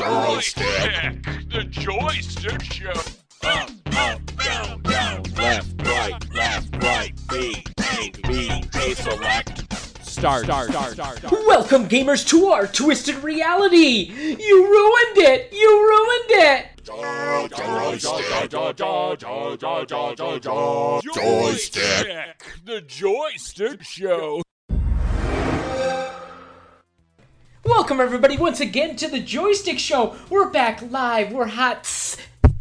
Joystick, the joystick show. Up, up, down, down, left, right, left, right, B, A, B, A select. Start. Start. Start. Start. Welcome, gamers, to our twisted reality. You ruined it. You ruined it. Joystick, the joystick show. Welcome, everybody, once again to the Joystick Show. We're back live. We're hot. Tss,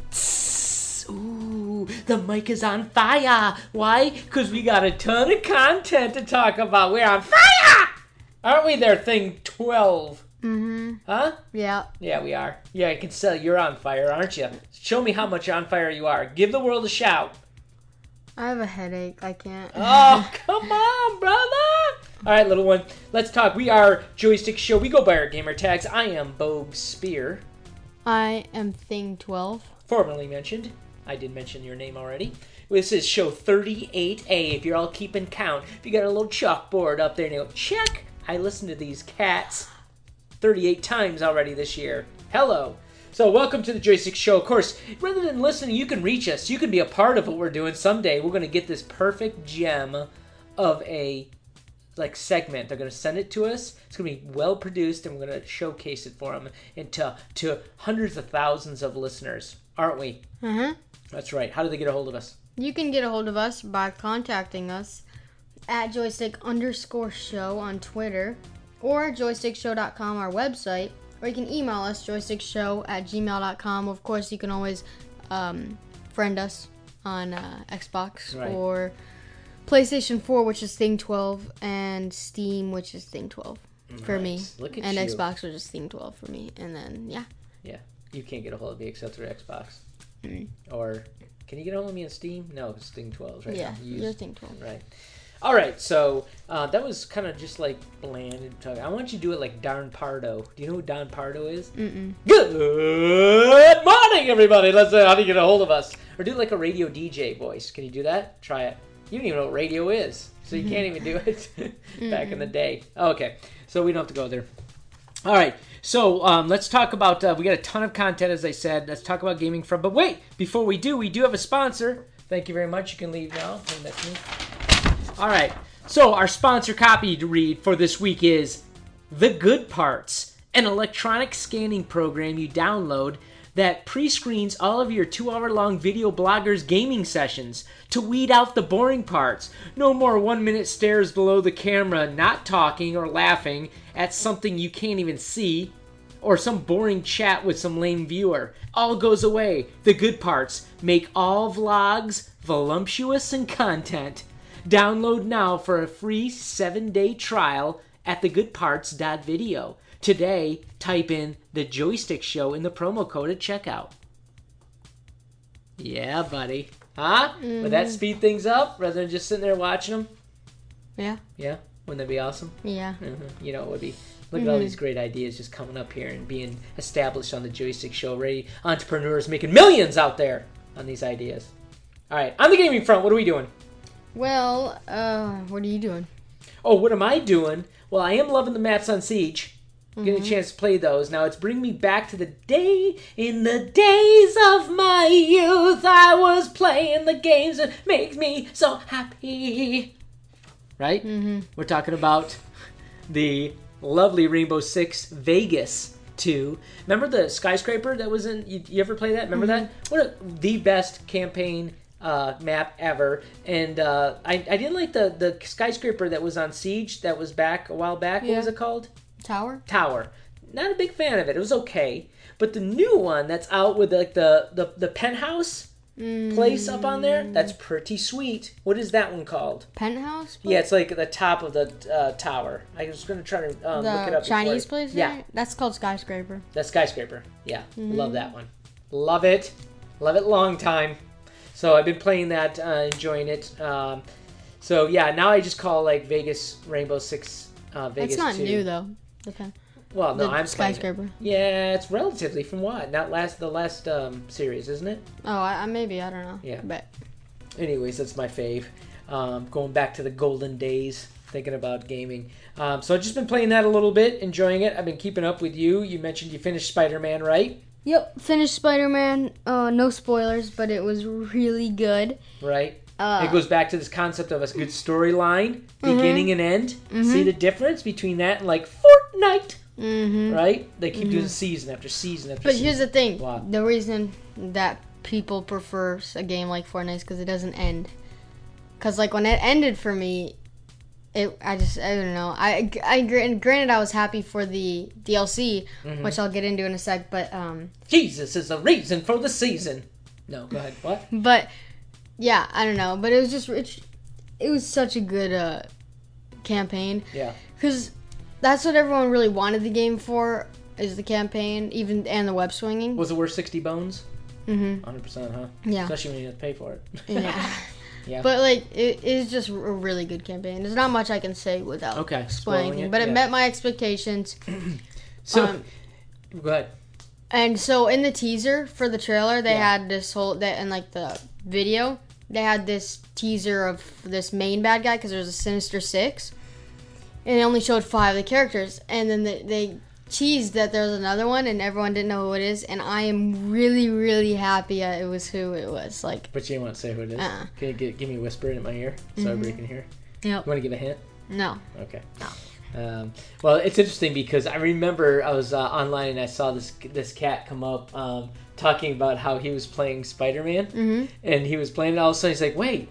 tss. Ooh, the mic is on fire. Why? Because we got a ton of content to talk about. We're on fire! Aren't we there, thing 12? Mm-hmm. Huh? Yeah. Yeah, we are. Yeah, I can tell you're on fire, aren't you? Show me how much on fire you are. Give the world a shout. I have a headache. I can't. Oh, come on, brother! All right, little one. Let's talk. We are Joystick Show. We go by our gamer tags. I am Bogue Spear, I am Thing 12. formerly mentioned. I did mention your name already. This is show 38A. If you're all keeping count, if you got a little chalkboard up there and you go, check. I listened to these cats 38 times already this year. Hello. So, welcome to the Joystick Show. Of course, rather than listening, you can reach us. You can be a part of what we're doing someday. We're going to get this perfect gem of a like segment. They're going to send it to us. It's going to be well produced, and we're going to showcase it for them and to to hundreds of thousands of listeners, aren't we? Uh-huh. That's right. How do they get a hold of us? You can get a hold of us by contacting us at joystick underscore show on Twitter or joystickshow.com, our website, or you can email us joystickshow at gmail.com. Of course, you can always um, friend us on uh, Xbox Right. or PlayStation 4, which is Thing 12, and Steam, which is Thing 12 for me. Nice. Look at and you. Xbox, which is Thing 12 for me. And then, yeah. Yeah, you can't get a hold of me except through Xbox. Mm. Or can you get a hold of me on Steam? No, it's Thing 12 right Yeah. You you're use- Thing 12. Right. All right, so uh, that was kind of just like bland. and talk- I want you to do it like Don Pardo. Do you know who Don Pardo is? Mm-mm. Good morning, everybody. Let's. see how do you get a hold of us? Or do like a radio DJ voice. Can you do that? Try it. You don't even know what radio is, so you can't even do it. Back in the day. Okay, so we don't have to go there. All right, so um, let's talk about. Uh, we got a ton of content, as I said. Let's talk about gaming from. But wait, before we do, we do have a sponsor. Thank you very much. You can leave now. That's me. All right. So our sponsor copy to read for this week is The Good Parts, an electronic scanning program you download that pre-screens all of your 2-hour-long video bloggers gaming sessions to weed out the boring parts. No more 1-minute stares below the camera not talking or laughing at something you can't even see or some boring chat with some lame viewer. All goes away. The good parts make all vlogs voluptuous and content. Download now for a free 7-day trial at thegoodparts.video. Today, type in the joystick show in the promo code at checkout. Yeah, buddy. Huh? Would that speed things up rather than just sitting there watching them? Yeah. Yeah? Wouldn't that be awesome? Yeah. Mhm. You know, it would be. Look at all these great ideas just coming up here and being established on the Joystick Show. Ready entrepreneurs making millions out there on these ideas. All right, on the gaming front, what are we doing? Well, uh, what are you doing? Oh, what am I doing? Well, I am loving the maps on Siege. Getting a chance to play those. Now it's bringing me back to the day in the days of my youth. I was playing the games that makes me so happy. Right? Mm-hmm. We're talking about the lovely Rainbow Six Vegas 2. Remember the skyscraper that was in? You, you ever play that? Remember that? What a, the best campaign uh, map ever. And uh, I, I didn't like the, the skyscraper that was on Siege that was back a while back. What was it called? Tower? Tower. Not a big fan of it. It was okay. But the new one that's out with like the, the, the penthouse place up on there, that's pretty sweet. What is that one called? Penthouse? Yeah, it's like the top of the uh, tower. I was going to try to um, look it The up. Chinese place? Yeah, right? That's called Skyscraper. that skyscraper. Yeah, love that one. Love it. Love it long time. So I've been playing that, uh, enjoying it. Um, so yeah, now I just call like Vegas Rainbow Six uh, Vegas. It's not 2. new, though. The pen- Well, no, the I'm playing it. Skyscraper. Yeah, it's relatively from what? Not last the last um, series, isn't it? Oh, I, I maybe. I don't know. Yeah. But Anyways, that's my fave. Um, going back to the golden days thinking about gaming. Um, so I've just been playing that a little bit, enjoying it. I've been keeping up with you. You mentioned you finished Spider Man, right? Yep, finished Spider Man. Uh, no spoilers, but it was really good. Right. Uh, it goes back to this concept of a good storyline, beginning and end. See the difference between that and like Fortnite, hmm right? They keep doing season after season after But season. here's the thing: Wow. the reason that people prefer a game like Fortnite is because it doesn't end. Because like when it ended for me, it I just I don't know. I I granted I was happy for the DLC, Mm-hmm. which I'll get into in a sec. But um, Jesus is the reason for the season. No, go ahead. What? but yeah, I don't know. But it was just it, it was such a good uh campaign. Yeah. Because that's what everyone really wanted the game for is the campaign, even and the web swinging. Was it worth 60 bones? Mm-hmm. 100%, huh? Yeah. Especially when you have to pay for it. Yeah. Yeah. But like it is just a really good campaign. There's not much I can say without Okay, spoiling anything. it, But it yeah. met my expectations. so, um, go ahead. And so in the teaser for the trailer, they Yeah. had this whole that and like the video, they had this teaser of this main bad guy because there's a Sinister Six, and they only showed five of the characters, and then they, they teased that there's another one, and everyone didn't know who it is, and I am really really happy it was who it was. Like, But you didn't want to say who it is. Uh-uh. Can you gi- give me a whisper in my ear so everybody can hear? Yep. You want to give a hint? no, Okay. No. Um, well, it's interesting because I remember I was uh, online and I saw this this cat come up um, talking about how he was playing Spider Man, Mhm. and he was playing. it all of a sudden, he's like, "Wait,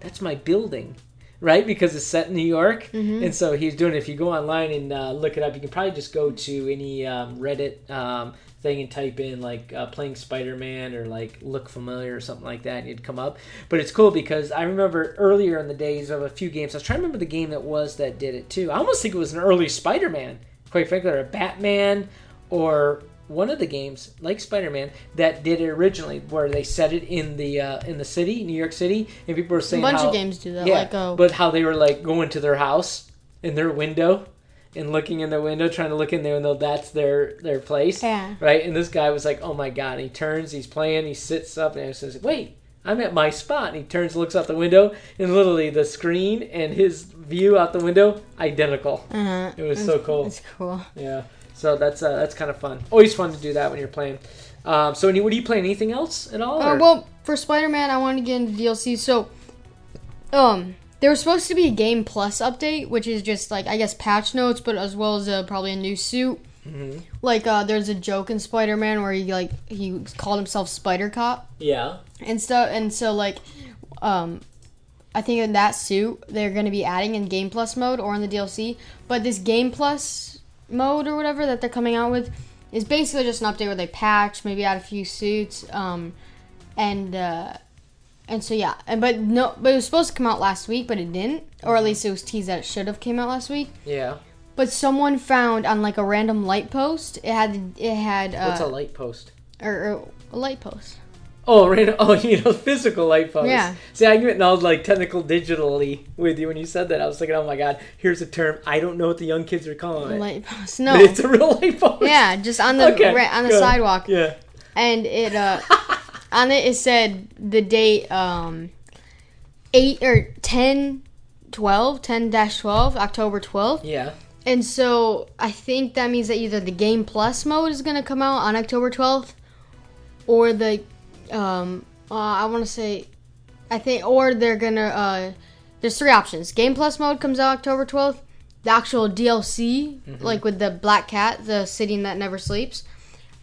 that's my building." Right, because it's set in New York, Mm-hmm. and so he's doing. it. If you go online and uh, look it up, you can probably just go to any um, Reddit um, thing and type in like uh, playing Spider Man or like look familiar or something like that, and it'd come up. But it's cool because I remember earlier in the days of a few games. I was trying to remember the game that was that did it too. I almost think it was an early Spider Man, quite frankly, or a Batman, or one of the games like Spider Man that did it originally, where they set it in the uh, in the city, New York City, and people were saying a bunch how, of games do that. yeah, Like, oh, but how they were like going to their house in their window and looking in their window, trying to look in there, and though that's their their place, Yeah. right? And this guy was like, "Oh my god!" And he turns, he's playing, he sits up, and he says, "Wait." I'm at my spot. And he turns, looks out the window, and literally the screen and his view out the window identical. uh-huh. It was so cool. It's cool. Yeah. So that's uh, that's kind of fun. Always fun to do that when you're playing. Um, so, any- what are you play? Anything else at all? Uh, well, for Spider-Man, I wanted to get into DLC. So, um, there was supposed to be a Game Plus update, which is just like I guess patch notes, but as well as uh, probably a new suit. Mm-hmm. Like, uh, there's a joke in Spider-Man where he like he called himself Spider Cop yeah. and stuff, and so like, um, I think in that suit they're gonna be adding in Game Plus mode or in the DLC. But this Game Plus mode or whatever that they're coming out with is basically just an update where they patch, maybe add a few suits, um, and uh, and so yeah, and but no, but it was supposed to come out last week, but it didn't, or at least it was teased that it should have came out last week. Yeah. But someone found on like a random light post, it had it had uh, What's a light post? or, or a light post. Oh, random. Oh, you know, physical light post. Yeah. See, I went all like technical digitally with you when you said that. I was thinking, oh my god, here's a term I don't know what the young kids are calling it. Light post. But No. it's a real light post. Yeah, just on the Okay, ra- on the go. sidewalk. Yeah. and it uh on it it said the date um 8 or 10 12 10-12 october 12th Yeah. and so i think that means that either the game plus mode is going to come out on october 12th or the um uh, i want to say i think or they're gonna uh there's three options. Game plus mode comes out october 12th the actual dlc like with the black cat the city that never sleeps.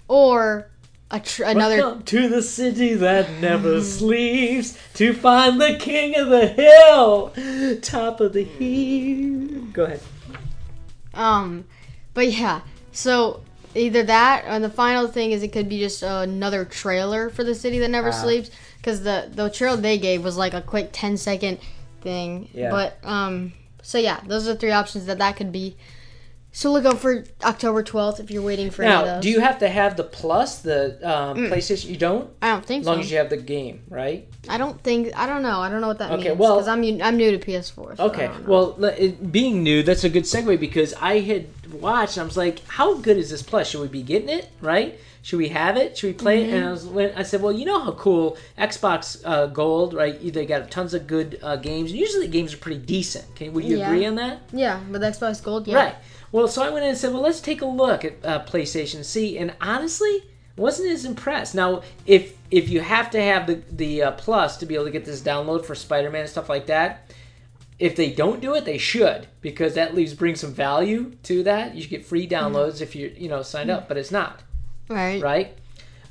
Or a tr- another Welcome to the city that never sleeps. To find the king of the hill, top of the hill. Go ahead. Um, but yeah, so either that or the final thing is it could be just another trailer for the city that never Ah. sleeps because the the trailer they gave was like a quick 10 second thing. Yeah. But um, so yeah, those are the three options that that could be. So look out for October 12th if you're waiting for Now, do you have to have the plus, the um, PlayStation? You don't, I don't think as long so. as you have the game, right? I don't think I don't know. I don't know what that Okay, means well- because I'm I'm new to PS4. so Okay, well, it, being new, that's a good segue because I had watched. and I was like, "How good is this plus? Should we be getting it? Right? Should we have it? Should we play it? And I was when I said, well, you know how cool Xbox uh, Gold, right? They got tons of good uh, games. Usually the games are pretty decent. Can would you Yeah. agree on that? Yeah, with Xbox Gold, yeah. Right. Well, so I went in and said, well, let's take a look at uh, PlayStation and see. And honestly, wasn't as impressed. Now, if if you have to have the the uh, Plus to be able to get this download for Spider Man and stuff like that, if they don't do it, they should because that leaves bring some value to that. You should get free downloads if you're you know signed up, but it's not Right. right?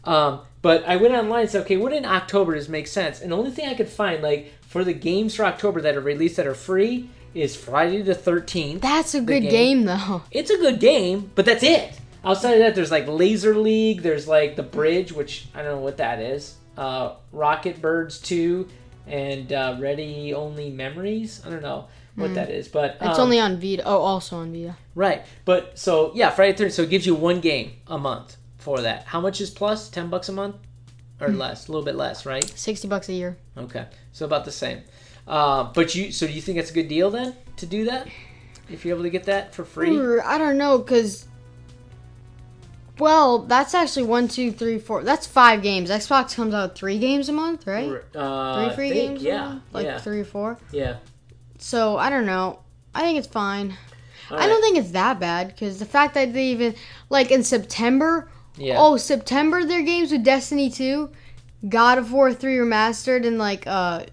Um, but I went online and said, okay, what in October does make sense? And the only thing I could find, like, for the games for October that are released that are free is Friday the 13th. That's a good game. game. though. It's a good game, but that's it. Outside of that, there's like Laser League, there's like The Bridge, which I don't know what that is, uh, Rocket Birds 2, and uh, Read Only Memories. I don't know what that is, but It's um, only on Vita. Oh, also on Vita. Right. But so yeah, Friday the 13th. So it gives you one game a month for that. How much is plus? Ten bucks a month, or less? A little bit less, right? Sixty bucks a year. Okay. So about the same. Uh, but you. So do you think it's a good deal then to do that? If you're able to get that for free. I don't know, cause. Well, that's actually one, two, three, four. That's five games. Xbox comes out three games a month, right? Uh, Three free think, games. Yeah. Like yeah. three or four. Yeah. So I don't know. I think it's fine. All I don't think it's that bad because the fact that they even like in September. Yeah. Oh, September their games with Destiny two, God of War three remastered, and like uh,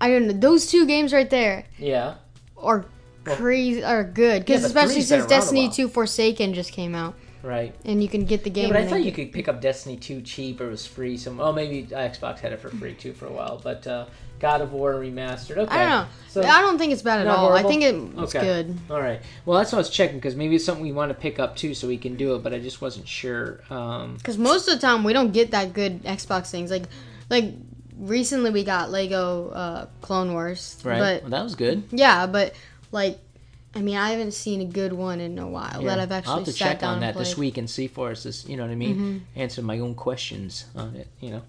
I don't know those two games right there Yeah. are crazy are good because but especially since Destiny two Forsaken just came out Right. and you can get the game. Yeah, but I thought you could pick up Destiny 2 cheap or it was free. Some oh maybe Xbox had it for free too for a while. But uh, God of War remastered. Okay. I don't know. So I don't think it's bad at all. I think it- it's Okay. good. All right. Well, that's what I was checking because maybe it's something we want to pick up too, so we can do it. But I just wasn't sure. Um, Because most of the time we don't get that good Xbox things. Like, like recently we got Lego uh, Clone Wars. right. But well, that was good. yeah, but like, I mean, I haven't seen a good one in a while that I've actually I'll have to sat check down on that played. this week and see for us. This, you know what I mean? Mm-hmm. Answer my own questions on it. You know.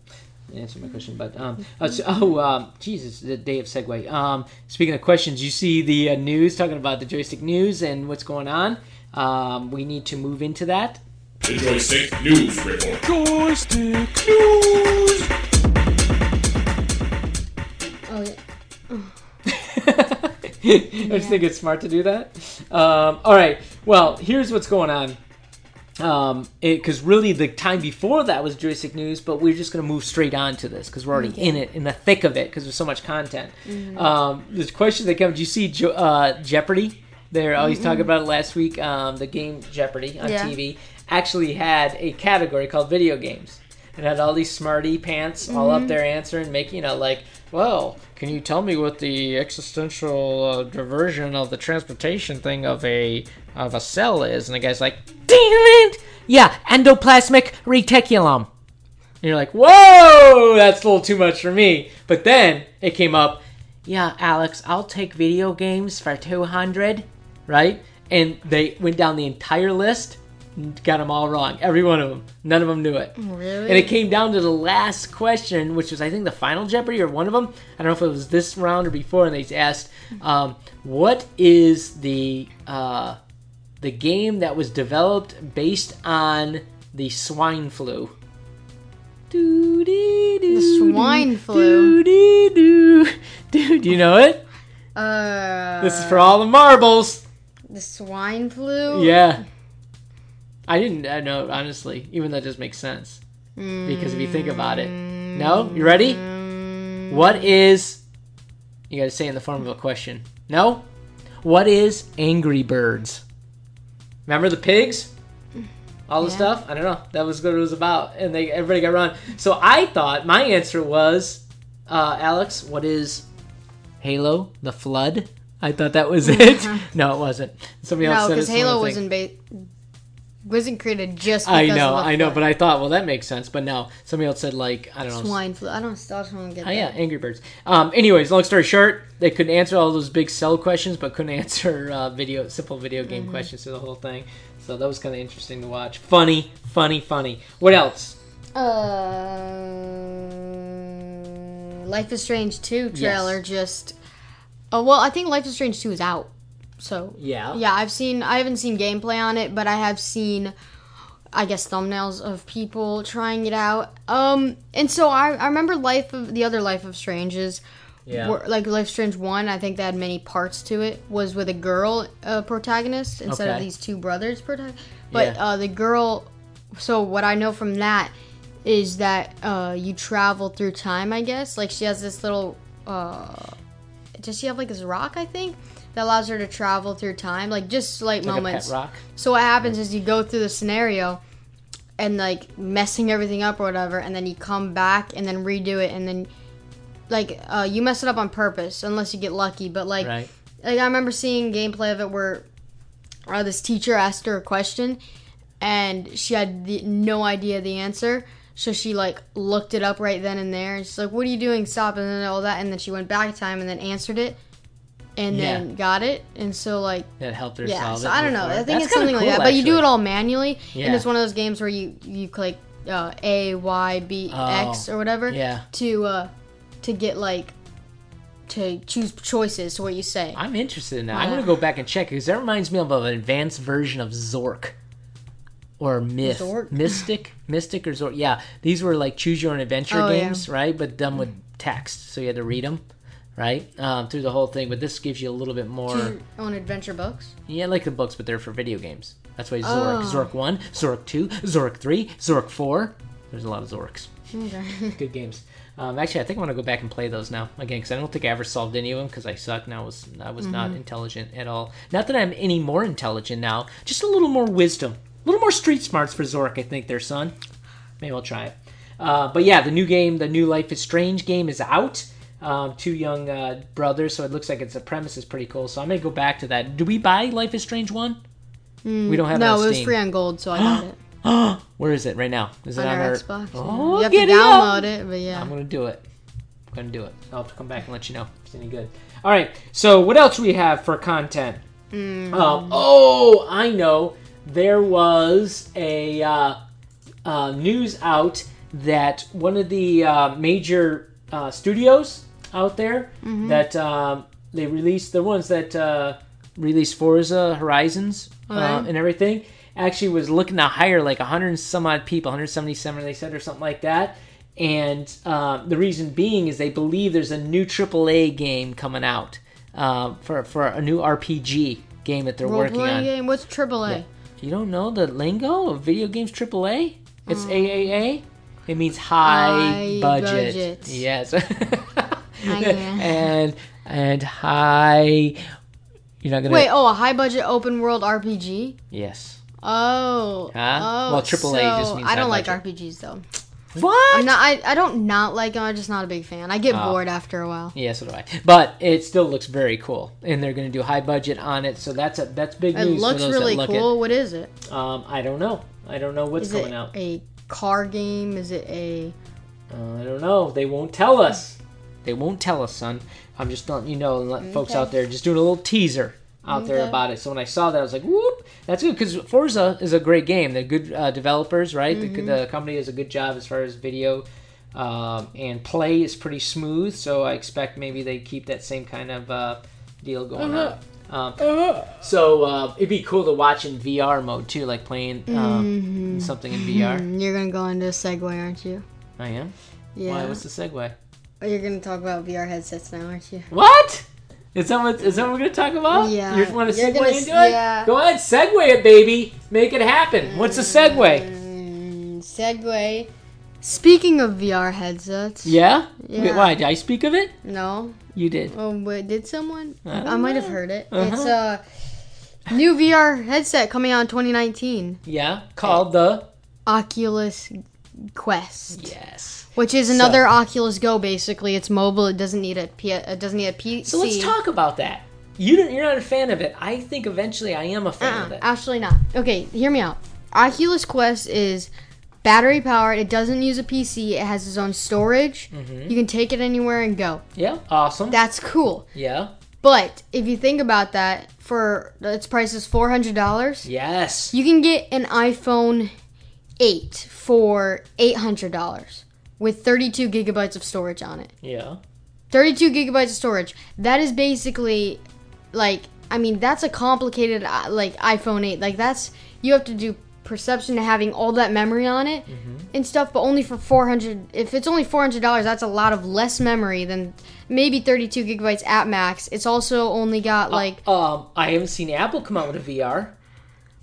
Answer my question, but um, oh, so- oh, um, Jesus, the day of segue. Um, speaking of questions, you see the uh, news talking about the joystick news and what's going on. Um, we need to move into that. The Joystick News Report. Joystick News. Oh yeah. I just think it's smart to do that. Um, all right. Well, here's what's going on. Um, because really the time before that was joystick news, but we're just gonna move straight on to this because we're already in it, in the thick of it, because there's so much content. Um, there's questions that come. Did you see jo- uh, Jeopardy? They're always talking about it last week. Um, the game Jeopardy on Yeah. TV actually had a category called video games. It had all these smarty pants all up there answering, making know like, well, can you tell me what the existential uh, diversion of the transportation thing of a of a cell is? And the guy's like, damn it, yeah, endoplasmic reticulum. And you're like, whoa, that's a little too much for me. But then it came up, yeah, Alex, I'll take video games for 200, right? And they went down the entire list, got them all wrong. Every one of them. None of them knew it. Really? And it came down to the last question, which was, I think, the final Jeopardy or one of them. I don't know if it was this round or before. And they asked, um, what is the uh, the game that was developed based on the swine flu? The swine flu. Do you know it? Uh, This is for all the marbles. the swine flu. Yeah. I didn't I know, honestly, even though it does make sense. Because if you think about it. No? You ready? What is. You gotta say in the form of a question. No? What is Angry Birds? Remember the pigs? All the Yeah. stuff? I don't know. That was what it was about. And they everybody got wrong. So I thought my answer was uh, Alex, what is Halo the Flood? I thought that was it. no, it wasn't. Somebody else No, because Halo was in ba- wasn't created just because I know, I know, but I thought, well, that makes sense. But no, somebody else said like I don't know. swine flu. I don't get Oh that. yeah, Angry Birds. Um, anyways, long story short, they couldn't answer all those big cell questions, but couldn't answer uh, video, simple video game Mm-hmm. questions to the whole thing. So that was kind of interesting to watch. Funny, funny, funny. What else? Uh, Life is Strange 2 trailer just. Oh well, I think Life is Strange 2 is out. So Yeah. yeah, I've seen. I haven't seen gameplay on it, but I have seen. I guess thumbnails of people trying it out. Um, and so I, I remember Life of the other Life of Strange is Yeah. were- like Life Strange one. I think that had many parts to it. Was with a girl uh, protagonist instead of these two brothers protagonist. But Yeah. uh, the girl. So what I know from that is that uh, you travel through time. I guess like she has this little. Uh, does she have like this rock? I think that allows her to travel through time, like just slight Like moments. So what happens is you go through the scenario and like messing everything up or whatever, and then you come back and then redo it, and then like uh, you mess it up on purpose unless you get lucky. But like, Right. like I remember seeing gameplay of it where uh, this teacher asked her a question, and she had the, no idea the answer. So she like looked it up right then and there, and she's like, "What are you doing? Stop!" And then all that, and then she went back in time and then answered it, and Yeah. then got it. And so like That helped her yeah, solve so it. I don't know. before. I think That's it's something like that. But you do it all manually, Yeah. and it's one of those games where you you click uh, A Y B X Oh, or whatever Yeah. to uh, to get like to choose choices to what you say. I'm interested in that. I'm gonna go back and check because that reminds me of an advanced version of Zork or Myth, Zork? Mystic, Mystic or Zork. Yeah, these were like choose your own adventure Oh, yeah. games, right? But done with text, so you had to read them, right, um, through the whole thing. But this gives you a little bit more. Choose your own adventure books. Yeah, I like the books, but they're for video games. That's why Zork, Oh. Zork One, Zork Two, Zork Three, Zork Four. There's a lot of Zorks. Okay. Good games. Um, actually, I think I'm gonna go back and play those now again because I don't think I ever solved any of them because I suck. Now I was I was not Mm-hmm. intelligent at all. Not that I'm any more intelligent now, just a little more wisdom, a little more street smarts for Zork. I think there, son. Maybe I'll try it. Uh, but yeah, the new game, the new Life is Strange game, is out. Um, two young uh, brothers, so it looks like it's the premise is pretty cool. So I'm gonna go back to that. Do we buy Life is Strange one? we don't have no, it it was free on gold, so I got it Where is it right now? Is it on our our Xbox. yeah. Oh, you have to download it, but yeah. I'm gonna do it. I'm gonna do it. I'll have to come back and let you know if it's any good. All right. So what else we have for content? Mm. Um, oh, I know. There was a uh, uh, news out that one of the uh, major uh, studios out there Mm-hmm. that um, they released the ones that uh, released Forza Horizons uh, and everything actually was looking to hire like 100 and some odd people 177 they said or something like that and um, the reason being is they believe there's a new AAA game coming out um, for for a new RPG game that they're Role working on. game. What's AAA? You don't know the lingo of video games AAA? It's Mm. AAA. It means high, High budget. budget. Yes. and and high. You're not gonna. Wait, oh, a high budget open world RPG. Yes. Oh, Huh? oh. Well, AAA so just means I don't like budget. RPGs though. What? I'm not. I, I don't not like them. I'm just not a big fan. I get Oh. bored after a while. Yeah, so do I. But it still looks very cool, and they're going to do high budget on it. So that's a that's big It news looks for those really look cool. What is it? Um, I don't know. I don't know what's Is coming it out. a car game? Is it a? Uh, I don't know. They won't tell us. They won't tell us, son. I'm just letting you know and let folks out there just doing a little teaser out there about it. So when I saw that, I was like, whoop, that's good because Forza is a great game. They're good uh, developers, right? The, Mm-hmm. the company does a good job as far as video um, and play is pretty smooth. So I expect maybe they keep that same kind of uh, deal going Uh-huh. on. Um, so uh, it'd be cool to watch in VR mode too, like playing um, Mm-hmm. something in VR. You're gonna go into a segue, aren't you? I am. Yeah. Why? What's the segue? You're gonna talk about VR headsets now, aren't you? What? Is that what is that what we're gonna talk about? Yeah. You want to segue gonna- into it? yeah. Go ahead, segue it, baby. Make it happen. What's a segue? Mm, segue. Speaking of VR headsets. Yeah. Yeah. Wait, why did I speak of it? No. You did. Oh, wait, did someone? I I, might have heard it. Uh-huh. It's a new VR headset coming out in 2019. Yeah. Called the. Oculus Quest, Yes. which is another Oculus Go. Basically, it's mobile. It doesn't need a P- it doesn't need a PC. So let's talk about that. You don't, you're not a fan of it. I think eventually I am a fan Uh-uh, of it. Actually, not. Okay, hear me out. Oculus Quest is battery powered. It doesn't use a PC. It has its own storage. Mm-hmm. You can take it anywhere and go. Yeah. Awesome. That's cool. yeah. But if you think about that, for its price is four hundred dollars. Yes. You can get an iPhone 8 for $800 with 32 gigabytes of storage on it. Yeah. 32 gigabytes of storage. That is basically like I mean that's a complicated uh, like iPhone 8. Like that's you have to do perception to having all that memory on it Mm-hmm. and stuff, but only for 400. If it's only $400, that's a lot of less memory than maybe 32 gigabytes at max. It's also only got like, Um, I haven't seen Apple come out with a VR.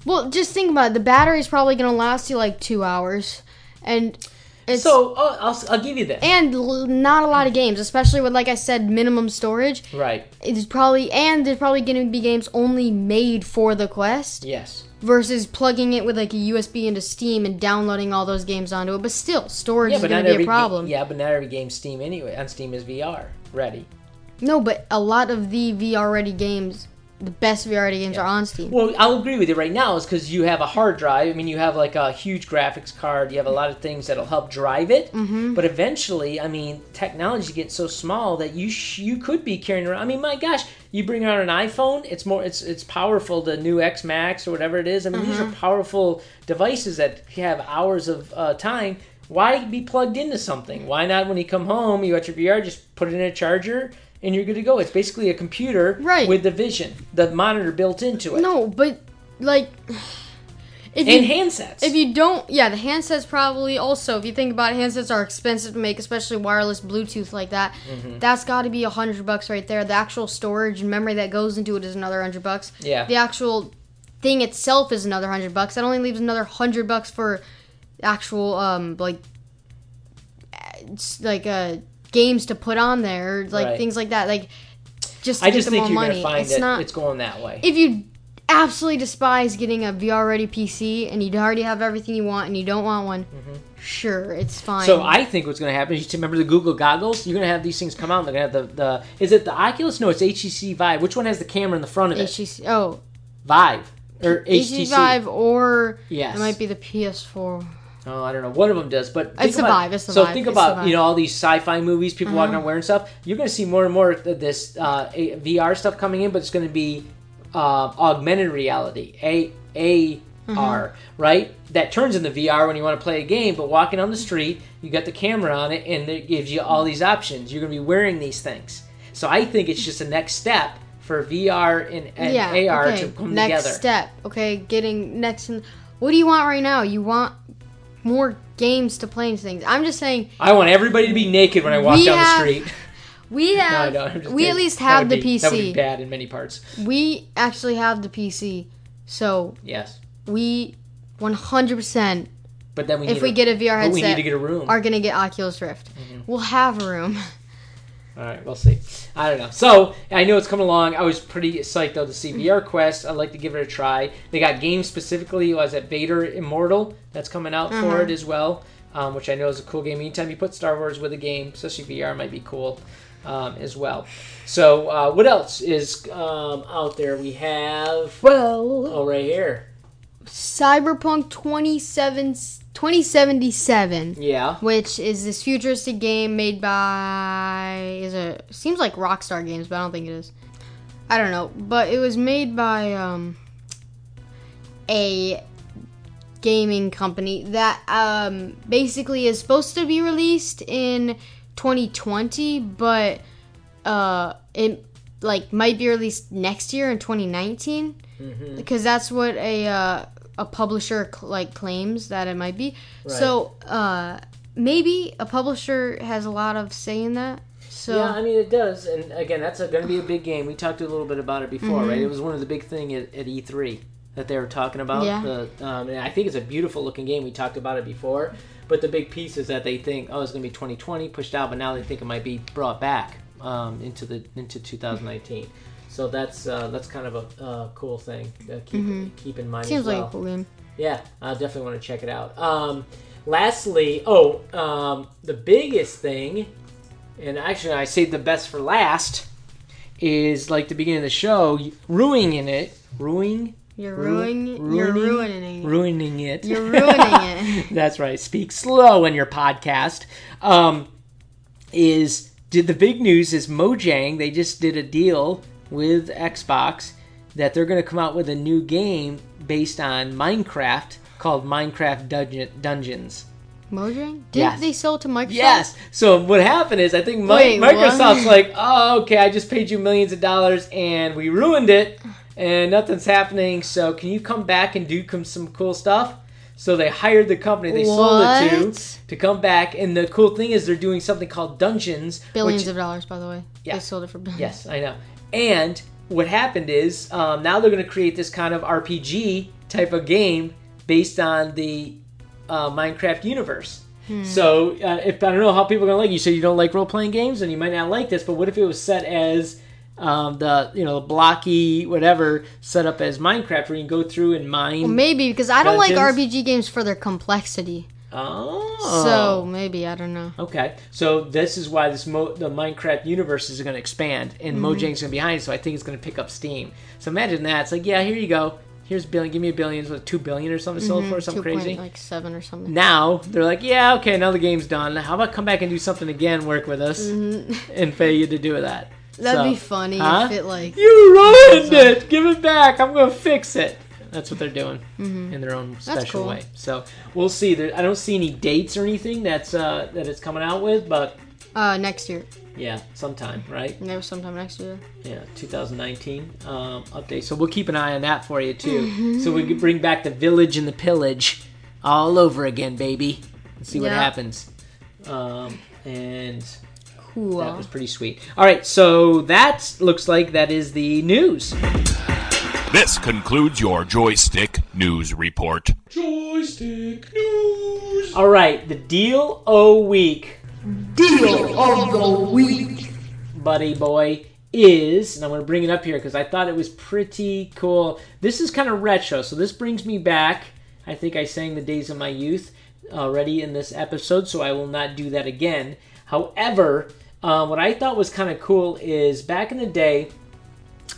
Well, just think about it. The battery's probably gonna last you like two hours, and it's So uh, I'll, I'll give you that. and l- not a lot of games, especially with like I said, minimum storage. Right. It's probably and there's probably going to be games only made for the Quest Yes. versus plugging it with like a USB into Steam and downloading all those games onto it. But still, storage Yeah, is going to be a problem. Game, yeah, but not every game Steam anyway on Steam is VR ready. No, but a lot of the VR ready games, the best VR games are on Steam. Well, I'll agree with you right now is because you have a hard drive. I mean, you have like a huge graphics card. You have a lot of things that'll help drive it. Mm-hmm. But eventually, I mean, technology gets so small that you sh- you could be carrying around. I mean, my gosh, you bring out an iPhone. It's more it's it's powerful. The new X Max or whatever it is. I mean, these are powerful devices that have hours of uh, time. Why be plugged into something? Why not when you come home, you got your VR, just put it in a charger. And you're good to go. It's basically a computer Right. with the vision, the monitor built into it. No, but like if and you handsets. if you don't, yeah, the handsets probably also. If you think about it, handsets are expensive to make, especially wireless Bluetooth like that. Mm-hmm. That's got to be a hundred bucks right there. The actual storage and memory that goes into it is another hundred bucks. Yeah. The actual thing itself is another hundred bucks. That only leaves another hundred bucks for actual um like it's like uh games to put on there, like Right. things like that. Like just to I get just them think more you're money. gonna find it's that not it's going that way. if you absolutely despise getting a VR ready PC and you already have everything you want and you don't want one, sure, it's fine. Mm-hmm. so I think what's going to happen is you remember the Google goggles. You're going to have these things come out. They're going to have the, the is it the Oculus? No, it's HTC Vive. Which one has the camera in the front of it? HTC, oh, Vive or HTC? HTC Vive or Yes. it might be the PS4. Oh, I don't know. One of them does, but think It's the about- the so think about you know all these sci-fi movies, people walking Uh-huh. around wearing stuff. You're going to see more and more of this uh, A- VR stuff coming in, but it's going to be uh, augmented reality, A A R, Uh-huh. right? That turns into VR when you want to play a game. But walking on the street, you got the camera on it, and it gives you all these options. You're going to be wearing these things. So I think it's just a next step for VR and, and yeah, AR okay. to come next together. step. Okay, getting next. In, what do you want right now? You want more games to play and things. I'm just saying I want everybody to be naked when I walk down have- the street. we have. I'm we at least have the be- That would be PC. bad in many parts. We actually have the PC, so Yes, we 100% but then we if we a, get a VR headset, we need to get a room. Are gonna get Oculus Rift. Mm-hmm. We'll have a room. All right, we'll see. I don't know. So I know it's coming along. I was pretty psyched though to see VR Quest. I'd like to give it a try. They got games specifically. Was it Vader Immortal? That's coming out for it as well, um, which I know is a cool game. Anytime you put Star Wars with a game, especially VR, might be cool um, as well. So uh, what else is um, out there? We have Well, oh right here. Cyberpunk 27, 2077, Yeah. which is this futuristic game made by is it seems like Rockstar Games, but I don't think it is. I don't know, but it was made by um a gaming company that um basically is supposed to be released in 2020, but uh it like might be released next year in 2019 Mm-hmm. because that's what a uh, a publisher cl- like claims that it might be. So uh, maybe a publisher has a lot of say in that. So Yeah, I mean it does, and again, that's going to be a big game. We talked a little bit about it before, right? It was one of the big thing at, at E3 that they were talking about. Yeah. The, um, and I think it's a beautiful looking game. We talked about it before, but the big piece is that they think, oh, it's going to be 2020 pushed out, but now they think it might be brought back um, into the into 2019. So that's uh, that's kind of a uh, cool thing to keep keep in mind. seems as well. like a cool game. Yeah, I definitely want to check it out. Um, lastly, oh, um, the biggest thing, and actually I saved the best for last, is like the beginning of the show, ruining it, ruining, You're Ru- ruining. You're ruining it. ruining it. You're ruining it. That's right. Speak slow in your podcast. Um, is did the big news is Mojang? They just did a deal with Xbox that they're going to come out with a new game based on Minecraft called Minecraft Dungeon, Dungeons. Mojang? Did Yes. they sell it to Microsoft? Yes. So what happened is I think Mi- Wait, what? Microsoft's like, oh, okay, I just paid you millions of dollars and we ruined it and nothing's happening. So can you come back and do some cool stuff? So they hired the company they sold it to to come back. And the cool thing is they're doing something called Dungeons. Billions which- of dollars, by the way. Yeah. They sold it for billions. Yes, I know. And what happened is um, now they're going to create this kind of RPG type of game based on the uh, Minecraft universe. So uh, if I don't know how people are going to like you, so you don't like role playing games, and you might not like this. But what if it was set as um, the you know the blocky whatever set up as Minecraft, where you can go through and mine? Maybe because I don't like RPG games for their complexity. Oh, So maybe I don't know. Okay, so this is why this Mo- the Minecraft universe is going to expand, and Mm-hmm. Mojang's going to be behind it. So I think it's going to pick up steam. So imagine that. It's like, yeah, here you go. Here's billion. Give me a billion. With two billion or something sold for something Mm-hmm. Two crazy. like seven or something. now they're like, yeah, okay, now the game's done. How about come back and do something again? Work with us and pay you to do that. Mm-hmm. That'd So- be funny Huh? if it like You ruined it. Give it back. I'm going to fix it. That's what they're doing in their own special Mm-hmm. cool. way. So we'll see. There, I don't see any dates or anything that's uh, that it's coming out with, but uh next year. yeah, sometime, right? Maybe sometime next year. Yeah, 2019 um, update. So we'll keep an eye on that for you too. So we can bring back the village and the pillage all over again, baby. And see what happens. Um, and Cool. that was pretty sweet. All right, so that looks like that is the news. This concludes your joystick news report. Joystick news. All right, the deal o week, Deal of the week. buddy boy, is, and I'm going to bring it up here because I thought it was pretty cool. This is kind of retro, so this brings me back. I think I sang the days of my youth already in this episode, so I will not do that again. However, uh, what I thought was kind of cool is back in the day,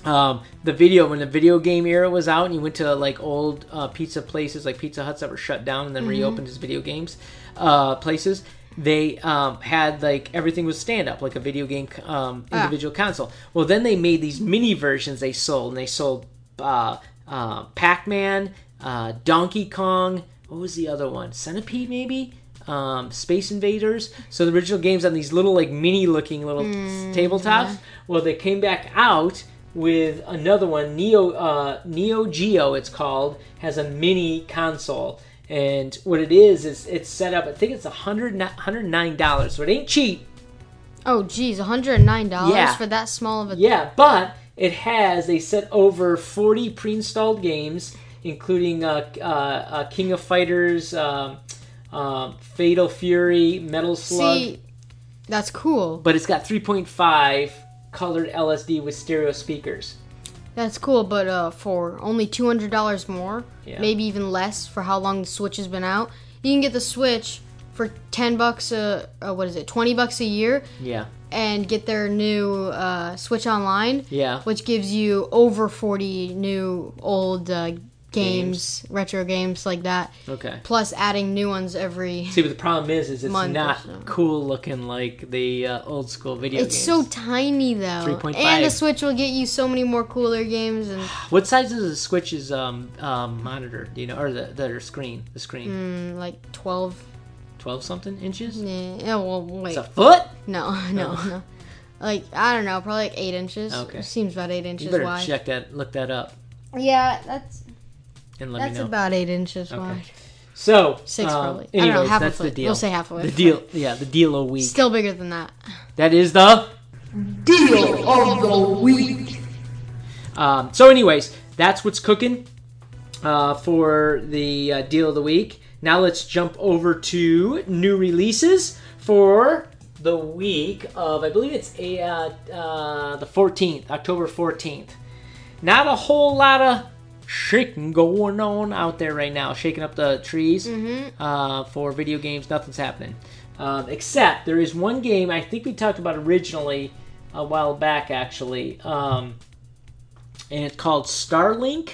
um, the video when the video game era was out, and you went to like old uh, pizza places like Pizza Huts that were shut down and then reopened as video games uh, places. They um, had like everything was stand up, like a video game um, individual console. Well, then they made these mini versions they sold, and they sold uh, uh, Pac Man, uh, Donkey Kong. What was the other one? Centipede, maybe. Um, Space Invaders. So the original games on these little like mini looking little tabletops. Well, they came back out with another one, Neo uh, Neo Geo. It's called has a mini console, and what it is is it's set up. I think it's a hundred hundred nine dollars. So it ain't cheap. Oh geez, $109 Yeah. for that small of a Yeah, but it has they set over 40 pre-installed games, including uh, uh, uh, King of Fighters, um, um, Fatal Fury, Metal Slug. See, that's cool. But it's got 3.5 colored LCD with stereo speakers. That's cool, but uh, for only two hundred dollars more, Yeah. maybe even less for how long the Switch has been out, you can get the Switch for ten bucks a uh, what is it, twenty bucks a year, Yeah, and get their new uh, Switch Online, yeah. which gives you over forty new old uh, games, retro games like that, Okay. plus adding new ones every. See, but the problem is, is it's not so. cool looking like the uh, old school video It's games. so tiny though, 3.5. and the Switch will get you so many more cooler games and What size is the Switch's um, um, monitor? Do you know, or the the screen? The screen, mm, like twelve. twelve something inches. Yeah, yeah, well, wait. It's a foot. No, no, no. Like I don't know, probably like eight inches. Oh. Okay. Seems about eight inches You better wide. check that, look that up, Yeah, that's and let that's me know. about eight inches wide. so Six um, probably. I don't know, half a that's the foot. deal. We'll say half a foot. The deal, yeah, the deal a week. Still bigger than that. That is the. Deal of the week. Um, so, anyways, that's what's cooking uh, for the uh, deal of the week. Now let's jump over to new releases for the week of, I believe it's a, uh, uh, the 14th, October 14th. Not a whole lot of shaking going on out there right now, shaking up the trees uh, for video games. Nothing's happening. Um, except there is one game I think we talked about originally a while back, actually. Um, and it's called Starlink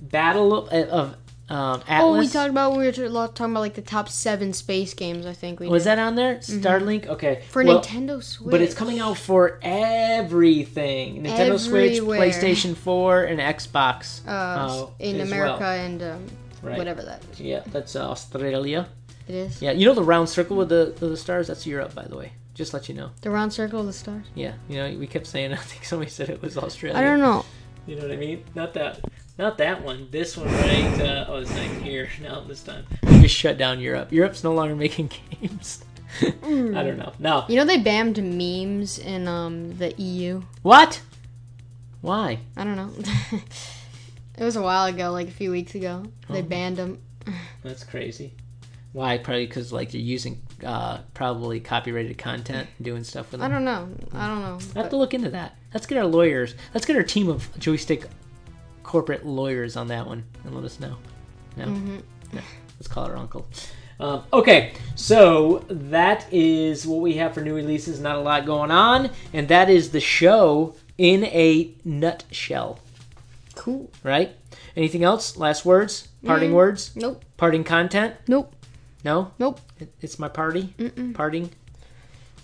Battle of, of um, Atlas. Oh, we talked about we were talking about like the top seven space games. I think we Was did. that on there? Starlink. Okay. Mm-hmm. for Well, Nintendo Switch. But it's coming out for everything: Nintendo Switch, PlayStation 4, and Xbox. uh, uh, in America well. and um, Right. whatever that is. Yeah, that's uh, Australia. It is Yeah, you know the round circle with the the stars. That's Europe, by the way. Just let you know. the round circle of the stars. Yeah, you know we kept saying. I think somebody said it was Australia. I don't know. You know what I mean? Not that. Not that one. This one, right? Uh, oh, it's not here now. This time, we just shut down Europe. Europe's no longer making games. I don't know. No. You know they banned memes in um the EU. What? Why? I don't know. it was a while ago, like a few weeks ago. They Oh. banned them. That's crazy. Why? Probably because like they're using uh, probably copyrighted content, and doing stuff with I don't know. I don't know. I have to look into that. Let's get our lawyers. Let's get our team of joystick corporate lawyers on that one and let us know. No, no. Let's call our uncle. Um, okay, so that is what we have for new releases. Not a lot going on, and that is the show in a nutshell. Cool. Right? Anything else? Last words? Parting words? Nope. Parting content? Nope. No. Nope. It- It's my party. Parting.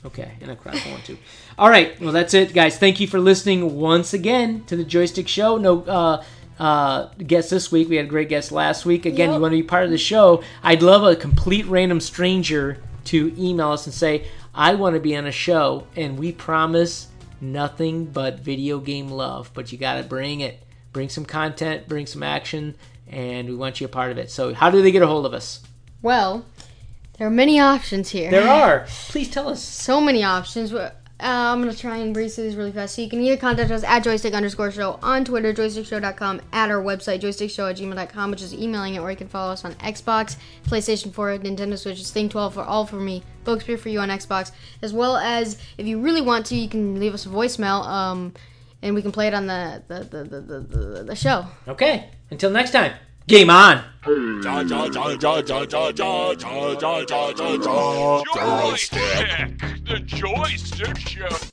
Okay, and I cried if I want to. All right, well that's it, guys. Thank you for listening once again to the Joystick Show. No uh, uh, guest this week. We had a great guest last week. Again, Yep. you want to be part of the show? I'd love a complete random stranger to email us and say, "I want to be on a show," and we promise nothing but video game love. But you got to bring it. Bring some content. Bring some action. And we want you a part of it. So, how do they get a hold of us? Well, there are many options here. There are. Please tell us. so many options. Uh, I'm gonna try and breeze through these really fast. So you can either contact us at joystick underscore show on Twitter, joystickshow.com, at our website, joystickshow at gmail.com, which is emailing it, or you can follow us on Xbox, PlayStation 4, Nintendo Switch, Thing 12 for all for me, Bokespear for you on Xbox, as well as if you really want to, you can leave us a voicemail, um, and we can play it on the, the, the, the, the, the show. Okay. Until next time. Game on. Joystick, the joystick show.